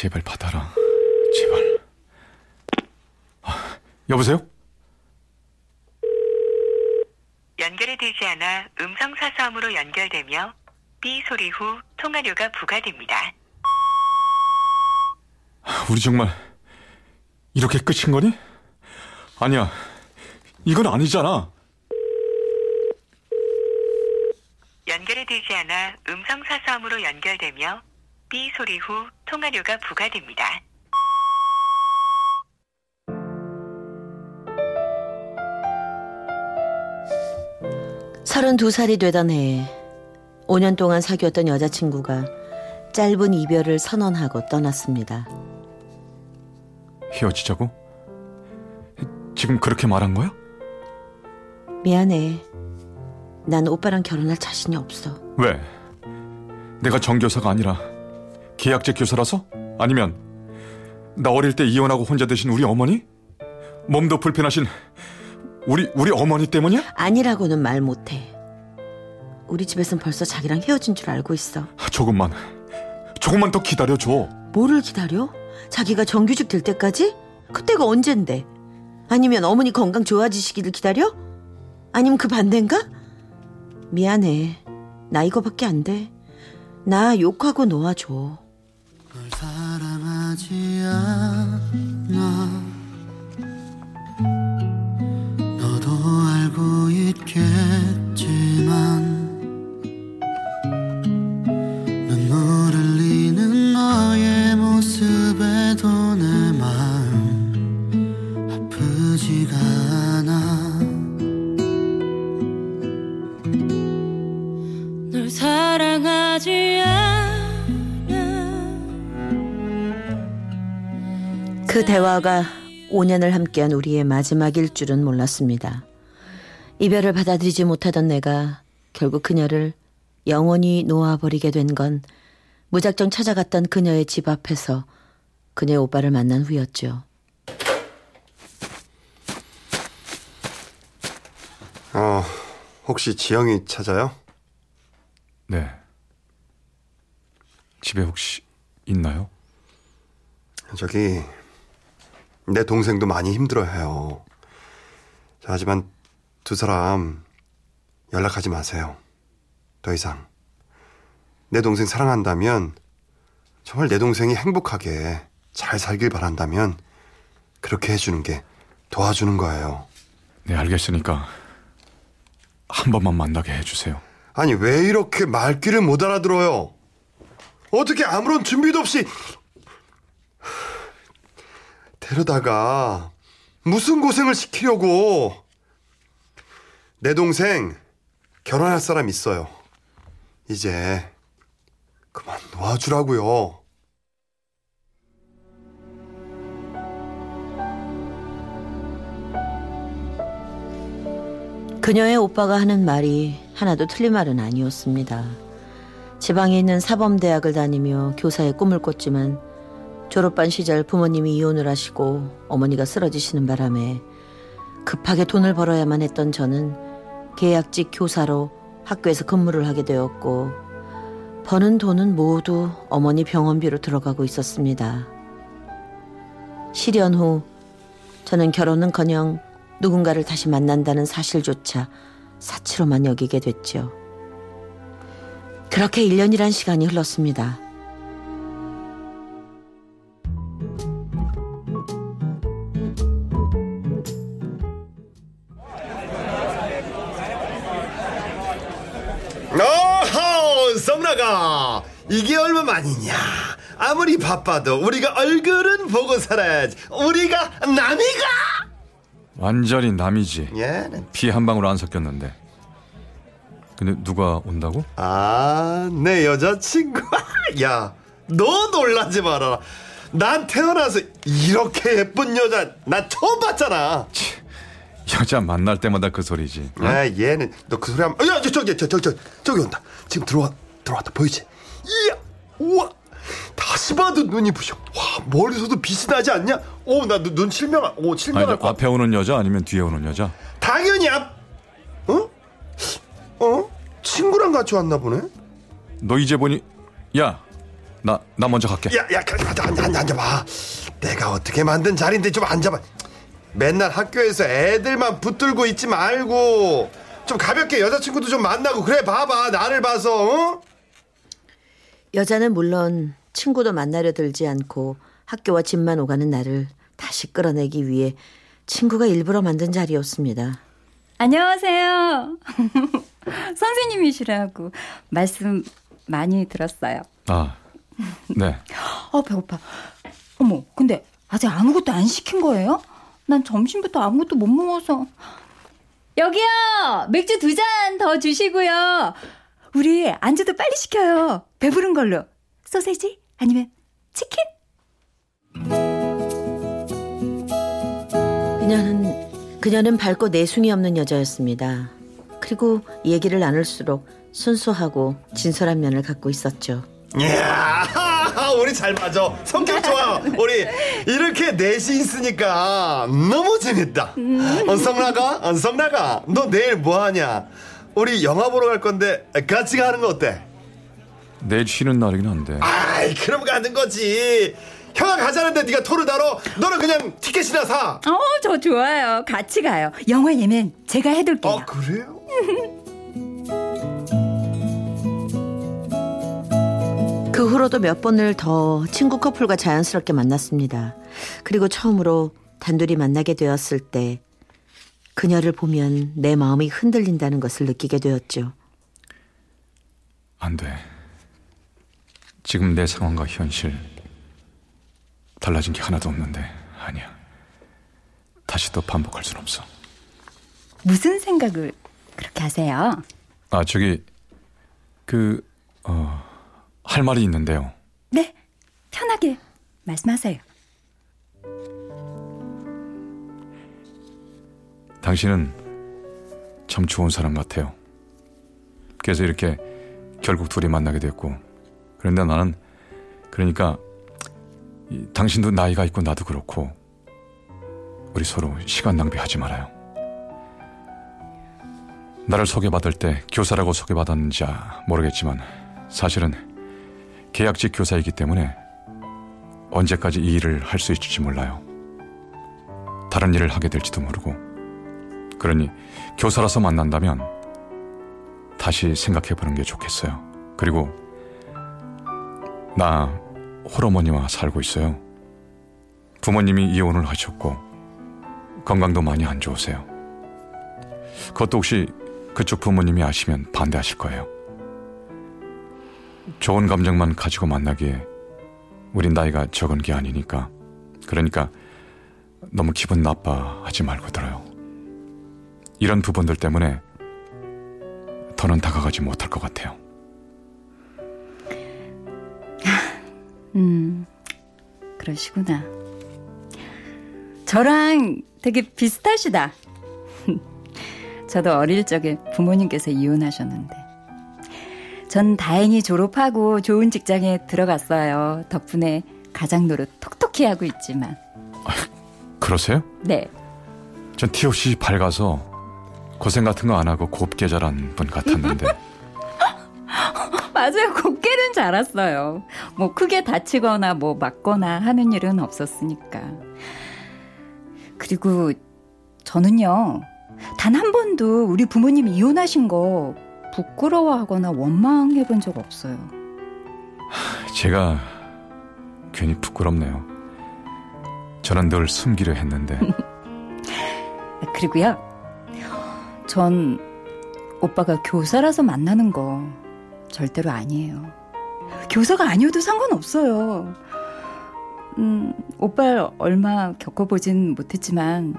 제발 받아라. 제발. 아, 여보세요? 연결이 되지 않아 음성 사서함으로 연결되며 삐 소리 후 통화료가 부과됩니다. 우리 정말 이렇게 끝인 거니? 아니야. 이건 아니잖아. 연결이 되지 않아 음성 사서함으로 연결되며 삐 소리 후 통화료가 부과됩니다. 서른 두 살이 되던 해에 5년 동안 사귀었던 여자친구가 짧은 이별을 선언하고 떠났습니다. 헤어지자고? 지금 그렇게 말한 거야? 미안해. 난 오빠랑 결혼할 자신이 없어. 왜? 내가 정교사가 아니라 계약직 교사라서? 아니면 나 어릴 때 이혼하고 혼자 되신 우리 어머니? 몸도 불편하신 우리 우리 어머니 때문이야? 아니라고는 말 못해. 우리 집에선 벌써 자기랑 헤어진 줄 알고 있어. 조금만 조금만 더 기다려줘. 뭐를 기다려? 자기가 정규직 될 때까지? 그때가 언젠데? 아니면 어머니 건강 좋아지시기를 기다려? 아니면 그 반대인가? 미안해. 나 이거밖에 안 돼. 나 욕하고 놓아줘. 널 사랑하지 않아. 너도 알고 있겠 그 대화가 5년을 함께한 우리의 마지막일 줄은 몰랐습니다. 이별을 받아들이지 못하던 내가 결국 그녀를 영원히 놓아버리게 된 건 무작정 찾아갔던 그녀의 집 앞에서 그녀의 오빠를 만난 후였죠. 어, 혹시 지영이 찾아요? 네. 집에 혹시 있나요? 저기 내 동생도 많이 힘들어해요. 자, 하지만 두 사람 연락하지 마세요. 더 이상 내 동생 사랑한다면 정말 내 동생이 행복하게 잘 살길 바란다면 그렇게 해주는 게 도와주는 거예요. 네, 알겠으니까 한 번만 만나게 해주세요. 아니 왜 이렇게 말귀를 못 알아들어요? 어떻게 아무런 준비도 없이 데려다가 무슨 고생을 시키려고 내 동생 결혼할 사람 있어요. 이제 그만 놓아주라고요. 그녀의 오빠가 하는 말이 하나도 틀린 말은 아니었습니다. 지방에 있는 사범대학을 다니며 교사의 꿈을 꿨지만 졸업반 시절 부모님이 이혼을 하시고 어머니가 쓰러지시는 바람에 급하게 돈을 벌어야만 했던 저는 계약직 교사로 학교에서 근무를 하게 되었고 버는 돈은 모두 어머니 병원비로 들어가고 있었습니다. 실연 후 저는 결혼은커녕 누군가를 다시 만난다는 사실조차 사치로만 여기게 됐죠. 그렇게 1년이란 시간이 흘렀습니다. 나가 이게 얼마 만이냐? 아무리 바빠도 우리가 얼굴은 보고 살아야지. 우리가 남이가. 완전히 남이지. 예. 피 한 방울 안 섞였는데. 근데 누가 온다고? 아, 내 여자친구. 야, 너 놀라지 말아라. 난 태어나서 이렇게 예쁜 여자 난 처음 봤잖아. 여자 만날 때마다 그 소리지. 어? 아 얘는 너 그 소리 하면 야 저, 저기 저, 저, 저, 저기 온다. 지금 들어와 들어왔다 보이지? 이야 우와 다시 봐도 눈이 부셔. 와 머리서도 빛이 나지 않냐? 오나눈 실명 오저 거. 앞에 오는 여자 아니면 뒤에 오는 여자? 당연히 앞. 어? 어? 친구랑 같이 왔나 보네. 너 이제 보니 야, 나 나 먼저 갈게. 야, 야, 앉아, 앉아, 앉아, 앉아봐. 내가 어떻게 만든 자리인데 좀 앉아봐. 맨날 학교에서 애들만 붙들고 있지 말고 좀 가볍게 여자친구도 좀 만나고 그래 봐봐 나를 봐서 어? 여자는 물론 친구도 만나려 들지 않고 학교와 집만 오가는 나를 다시 끌어내기 위해 친구가 일부러 만든 자리였습니다. 안녕하세요. 선생님이시라고 말씀 많이 들었어요. 아, 네. 어, 배고파. 어머, 근데 아직 아무것도 안 시킨 거예요? 난 점심부터 아무것도 못 먹어서. 여기요! 맥주 두 잔 더 주시고요. 우리 안주도 빨리 시켜요. 배부른 걸로. 소세지? 아니면 치킨? 그녀는 그녀는 밝고 내숭이 없는 여자였습니다. 그리고 얘기를 나눌수록 순수하고 진솔한 면을 갖고 있었죠. 이야 우리 잘 맞아 성격 좋아 우리 이렇게 넷이 있으니까 너무 재밌다 언성 나가 언성 나가 너 내일 뭐 하냐 우리 영화 보러 갈 건데 같이 가는 거 어때? 내일 쉬는 날이긴 한데. 아이 그럼 가는 거지 형아 가자는데 네가 토를 달어 너는 그냥 티켓이나 사 어, 저 좋아요. 같이 가요. 영화 예매는 제가 해둘게요. 아 그래요? 그 후로도 몇 번을 더 친구 커플과 자연스럽게 만났습니다. 그리고 처음으로 단둘이 만나게 되었을 때 그녀를 보면 내 마음이 흔들린다는 것을 느끼게 되었죠. 안 돼. 지금 내 상황과 현실 달라진 게 하나도 없는데 아니야. 다시 또 반복할 순 없어. 무슨 생각을 그렇게 하세요? 아 저기 그 어, 할 말이 있는데요. 네, 편하게 말씀하세요. 당신은 참 좋은 사람 같아요. 그래서 이렇게 결국 둘이 만나게 됐고 그런데 나는 그러니까 이, 당신도 나이가 있고 나도 그렇고 우리 서로 시간 낭비하지 말아요. 나를 소개받을 때 교사라고 소개받았는지 아, 모르겠지만 사실은 계약직 교사이기 때문에 언제까지 이 일을 할 수 있을지 몰라요. 다른 일을 하게 될지도 모르고 그러니 교사라서 만난다면 다시 생각해 보는 게 좋겠어요. 그리고 나 홀어머니와 살고 있어요. 부모님이 이혼을 하셨고 건강도 많이 안 좋으세요. 그것도 혹시 그쪽 부모님이 아시면 반대하실 거예요. 좋은 감정만 가지고 만나기에 우린 나이가 적은 게 아니니까. 그러니까 너무 기분 나빠하지 말고 들어요. 이런 부분들 때문에 더는 다가가지 못할 것 같아요. 음, 그러시구나. 저랑 되게 비슷하시다. 저도 어릴 적에 부모님께서 이혼하셨는데. 전 다행히 졸업하고 좋은 직장에 들어갔어요. 덕분에 가장 노릇 톡톡히 하고 있지만. 그러세요? 네. 전 티 없이 밝아서 고생 같은 거 안 하고 곱게 자란 분 같았는데 맞아요. 곱게는 자랐어요. 뭐 크게 다치거나 뭐 맞거나 하는 일은 없었으니까. 그리고 저는요. 단 한 번도 우리 부모님이 이혼하신 거 부끄러워하거나 원망해 본 적 없어요. 제가 괜히 부끄럽네요. 저는 늘 숨기려 했는데 그리고요. 전 오빠가 교사라서 만나는 거 절대로 아니에요. 교사가 아니어도 상관없어요. 음, 오빠를 얼마 겪어보진 못했지만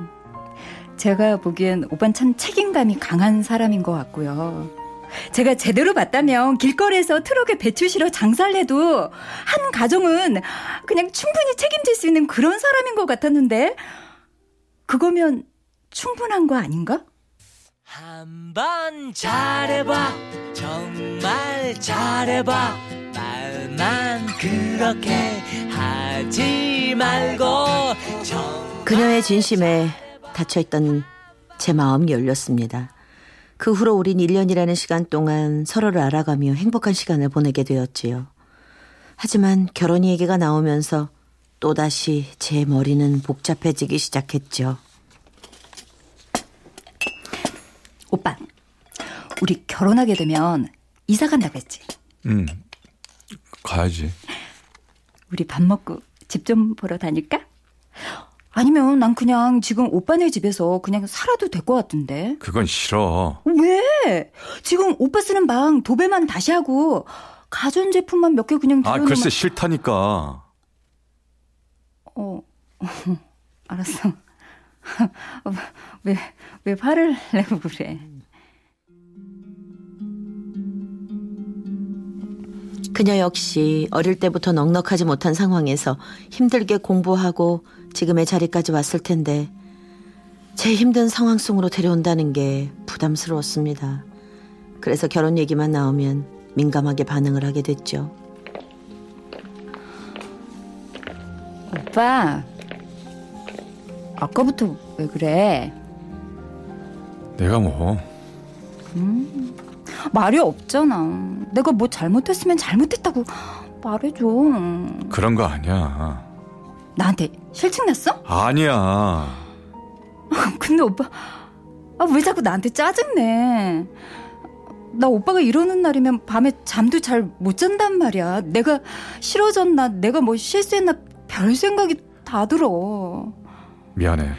제가 보기엔 오빤 참 책임감이 강한 사람인 것 같고요. 제가 제대로 봤다면 길거리에서 트럭에 배추 실어 장사를 해도 한 가정은 그냥 충분히 책임질 수 있는 그런 사람인 것 같았는데 그거면 충분한 거 아닌가? 한번 잘해봐 정말 잘해봐 말만 그렇게 하지 말고 정 그녀의 진심에 닫혀있던 제 마음이 열렸습니다. 그 후로 우린 1년이라는 시간 동안 서로를 알아가며 행복한 시간을 보내게 되었지요. 하지만 결혼 얘기가 나오면서 또다시 제 머리는 복잡해지기 시작했죠. 오빠, 우리 결혼하게 되면 이사 간다고 했지? 음, 가야지. 우리 밥 먹고 집 좀 보러 다닐까? 아니면 난 그냥 지금 오빠네 집에서 그냥 살아도 될 것 같은데. 그건 싫어. 왜? 지금 오빠 쓰는 방 도배만 다시 하고 가전제품만 몇 개 그냥 아, 들여놓으면 글쎄 싫다니까. 어, 알았어. 어, 왜, 왜 화를 내고 그래? 그녀 역시 어릴 때부터 넉넉하지 못한 상황에서 힘들게 공부하고 지금의 자리까지 왔을 텐데 제 힘든 상황 속으로 데려온다는 게 부담스러웠습니다. 그래서 결혼 얘기만 나오면 민감하게 반응을 하게 됐죠. 오빠, 아까부터 왜 그래? 내가 뭐 말이 없잖아. 내가 뭐 잘못했으면 잘못했다고 말해줘. 그런 거 아니야. 나한테 실증 났어? 아니야. 근데 오빠, 아, 왜 자꾸 나한테 짜증내? 나 오빠가 이러는 날이면 밤에 잠도 잘 못 잔단 말이야. 내가 싫어졌나, 내가 뭐 실수했나, 별 생각이 다 들어. 미안해.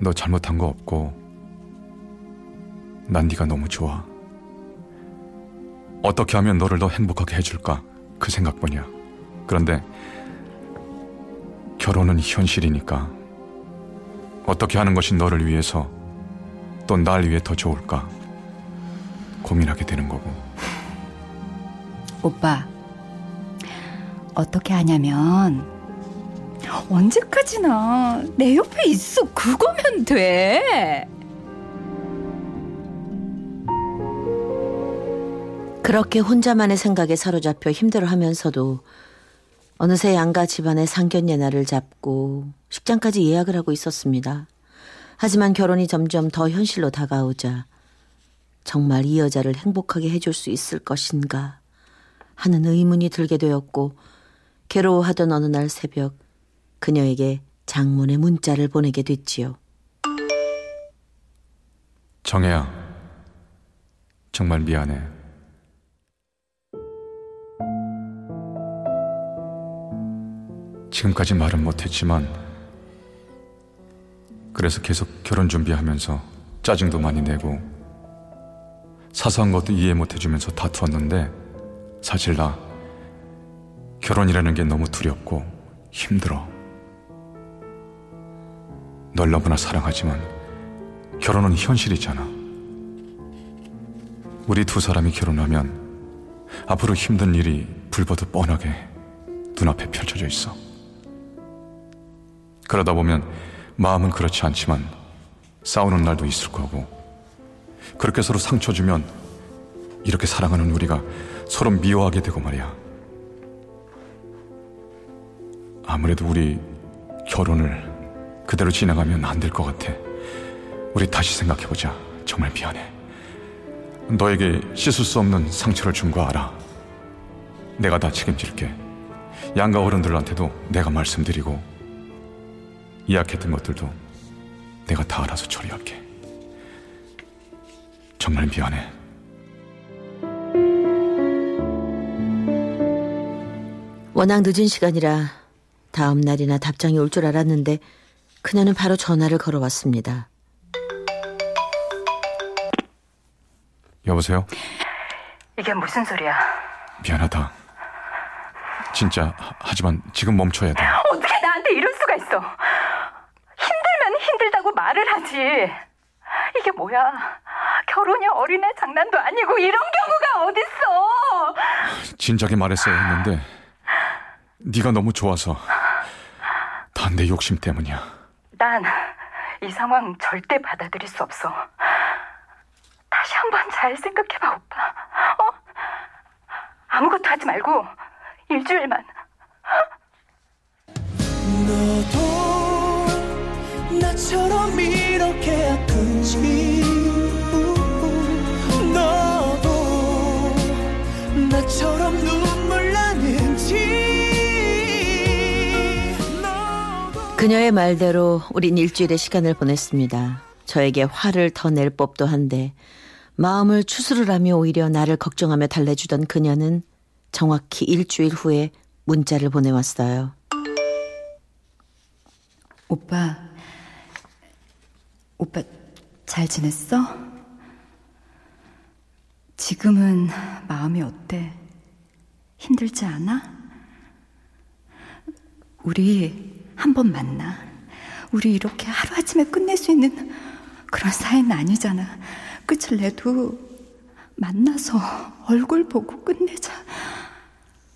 너 잘못한 거 없고 난 네가 너무 좋아. 어떻게 하면 너를 더 행복하게 해줄까 그 생각뿐이야. 그런데 결혼은 현실이니까 어떻게 하는 것이 너를 위해서 또 날 위해 더 좋을까 고민하게 되는 거고. 오빠, 어떻게 하냐면, 언제까지나 내 옆에 있어. 그거면 돼. 그렇게 혼자만의 생각에 사로잡혀 힘들어하면서도 어느새 양가 집안의 상견례날을 잡고 식장까지 예약을 하고 있었습니다. 하지만 결혼이 점점 더 현실로 다가오자 정말 이 여자를 행복하게 해줄 수 있을 것인가 하는 의문이 들게 되었고 괴로워하던 어느 날 새벽 그녀에게 장문의 문자를 보내게 됐지요. 정혜야, 정말 미안해. 지금까지 말은 못했지만, 그래서 계속 결혼 준비하면서 짜증도 많이 내고, 사소한 것도 이해 못해주면서 다투었는데, 사실 나 결혼이라는 게 너무 두렵고 힘들어. 널 너무나 사랑하지만, 결혼은 현실이잖아. 우리 두 사람이 결혼하면 앞으로 힘든 일이 불보듯 뻔하게 눈앞에 펼쳐져 있어. 그러다 보면 마음은 그렇지 않지만 싸우는 날도 있을 거고 그렇게 서로 상처 주면 이렇게 사랑하는 우리가 서로 미워하게 되고 말이야. 아무래도 우리 결혼을 그대로 진행하면 안 될 것 같아. 우리 다시 생각해보자. 정말 미안해. 너에게 씻을 수 없는 상처를 준 거 알아. 내가 다 책임질게. 양가 어른들한테도 내가 말씀드리고, 이약했던 것들도 내가 다 알아서 처리할게. 정말 미안해. 워낙 늦은 시간이라 다음 날이나 답장이 올 줄 알았는데 그녀는 바로 전화를 걸어왔습니다. 여보세요? 이게 무슨 소리야? 미안하다. 진짜, 하- 하지만 지금 멈춰야 돼. 어떻게 나한테 이럴 수가 있어? 힘들면 힘들다고 말을 하지. 이게 뭐야? 결혼이 어린애 장난도 아니고 이런 경우가 어딨어. 진작에 말했어야 했는데 네가 너무 좋아서 다 내 욕심 때문이야. 난 이 상황 절대 받아들일 수 없어. 다시 한번 잘 생각해봐, 오빠. 어? 아무것도 하지 말고 일주일만. 너도 나처럼 이렇게 아픈지 그녀의 말대로 우린 일주일의 시간을 보냈습니다. 저에게 화를 더 낼 법도 한데 마음을 추스를 하며 오히려 나를 걱정하며 달래주던 그녀는 정확히 일주일 후에 문자를 보내왔어요. 오빠, 오빠 잘 지냈어? 지금은 마음이 어때? 힘들지 않아? 우리 한 번 만나. 우리 이렇게 하루아침에 끝낼 수 있는 그런 사이는 아니잖아. 끝을 내도 만나서 얼굴 보고 끝내자.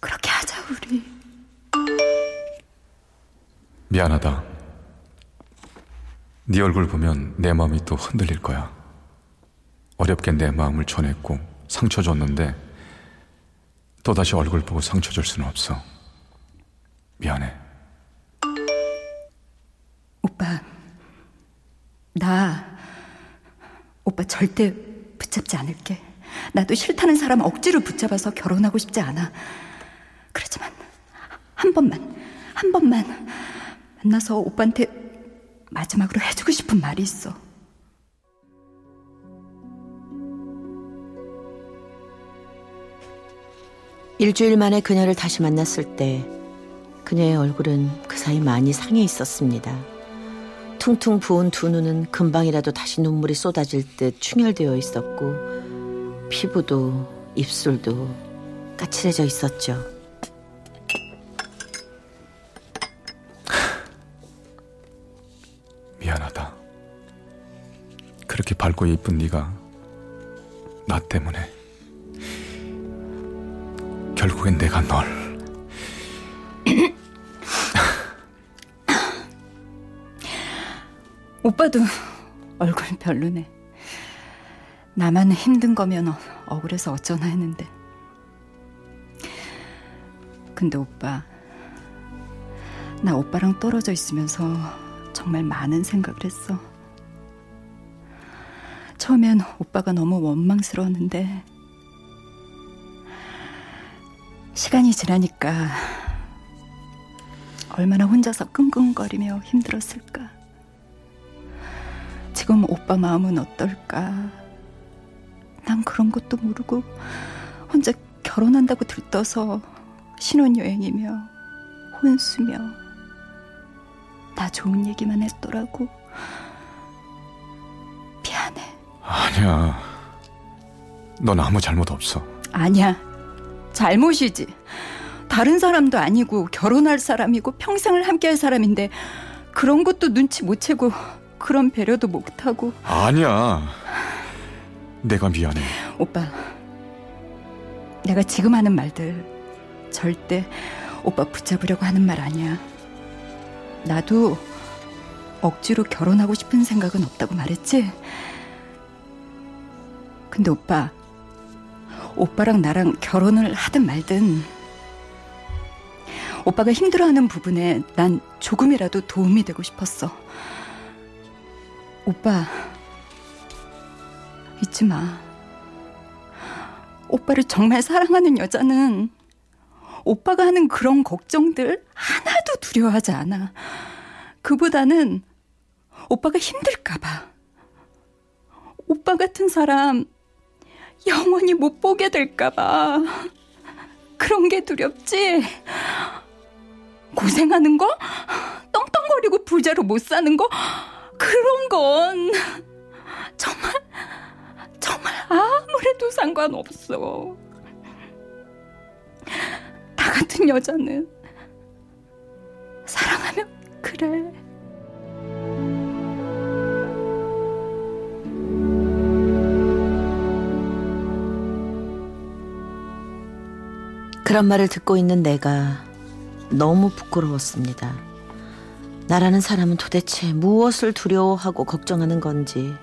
그렇게 하자, 우리. 미안하다. 네 얼굴 보면 내 마음이 또 흔들릴 거야. 어렵게 내 마음을 전했고 상처 줬는데 또다시 얼굴 보고 상처 줄 수는 없어. 미안해. 나 오빠 절대 붙잡지 않을게. 나도 싫다는 사람 억지로 붙잡아서 결혼하고 싶지 않아. 그렇지만 한 번만, 한 번만 만나서 오빠한테 마지막으로 해주고 싶은 말이 있어. 일주일 만에 그녀를 다시 만났을 때 그녀의 얼굴은 그 사이 많이 상해 있었습니다. 퉁퉁 부은 두 눈은 금방이라도 다시 눈물이 쏟아질 듯 충혈되어 있었고 피부도 입술도 까칠해져 있었죠. 미안하다. 그렇게 밝고 예쁜 네가 나 때문에 결국엔 내가 널 오빠도 얼굴 별로네. 나만 힘든 거면 어- 억울해서 어쩌나 했는데. 근데 오빠, 나 오빠랑 떨어져 있으면서 정말 많은 생각을 했어. 처음엔 오빠가 너무 원망스러웠는데, 시간이 지나니까 얼마나 혼자서 끙끙거리며 힘들었을까. 지금 오빠 마음은 어떨까? 난 그런 것도 모르고 혼자 결혼한다고 들떠서 신혼여행이며 혼수며 나 좋은 얘기만 했더라고. 미안해. 아니야. 넌 아무 잘못 없어. 아니야. 잘못이지. 다른 사람도 아니고 결혼할 사람이고 평생을 함께할 사람인데 그런 것도 눈치 못 채고 그런 배려도 못하고 아니야. 내가 미안해. 오빠 내가 지금 하는 말들 절대 오빠 붙잡으려고 하는 말 아니야 나도 억지로 결혼하고 싶은 생각은 없다고 말했지 근데 오빠 오빠랑 나랑 결혼을 하든 말든 오빠가 힘들어하는 부분에 난 조금이라도 도움이 되고 싶었어 오빠 잊지 마. 오빠를 정말 사랑하는 여자는 오빠가 하는 그런 걱정들 하나도 두려워하지 않아. 그보다는 오빠가 힘들까봐. 오빠 같은 사람 영원히 못 보게 될까봐. 그런 게 두렵지. 고생하는 거? 떵떵거리고 부자로 못 사는 거? 그런 건 정말 정말 아무래도 상관없어. 나 같은 여자는 사랑하면 그래. 그런 말을 듣고 있는 내가 너무 부끄러웠습니다. 나라는 사람은 도대체 무엇을 두려워하고 걱정하는 건지,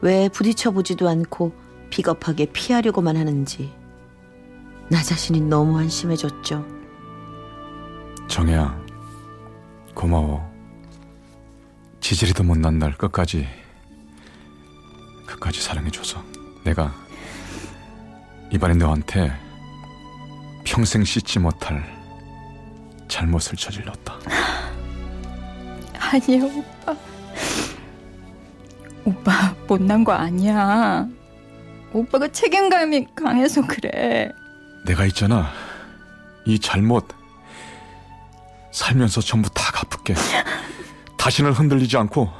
왜 부딪혀 보지도 않고 비겁하게 피하려고만 하는지, 나 자신이 너무 한심해졌죠. 정혜야, 고마워. 지지리도 못난 날 끝까지, 끝까지 사랑해줘서. 내가 이번에 너한테 평생 씻지 못할 잘못을 저질렀다. 아니야, 오빠. 오빠, 못난 거 아니야. 오빠가 책임감이 강해서 그래. 내가 있잖아. 이 잘못 살면서 전부 다 갚을게. 다시는 흔들리지 않고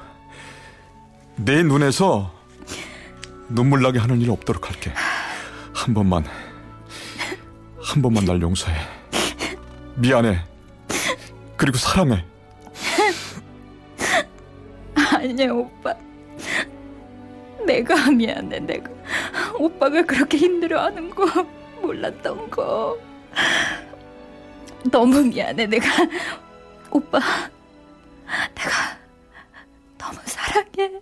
내 눈에서 눈물 나게 하는 일 없도록 할게. 한 번만 한 번만 날 용서해. 미안해. 그리고 사랑해. 아니야, 오빠. 내가 미안해, 내가. 오빠가 그렇게 힘들어하는 거 몰랐던 거. 너무 미안해, 내가. 오빠, 내가 너무 사랑해.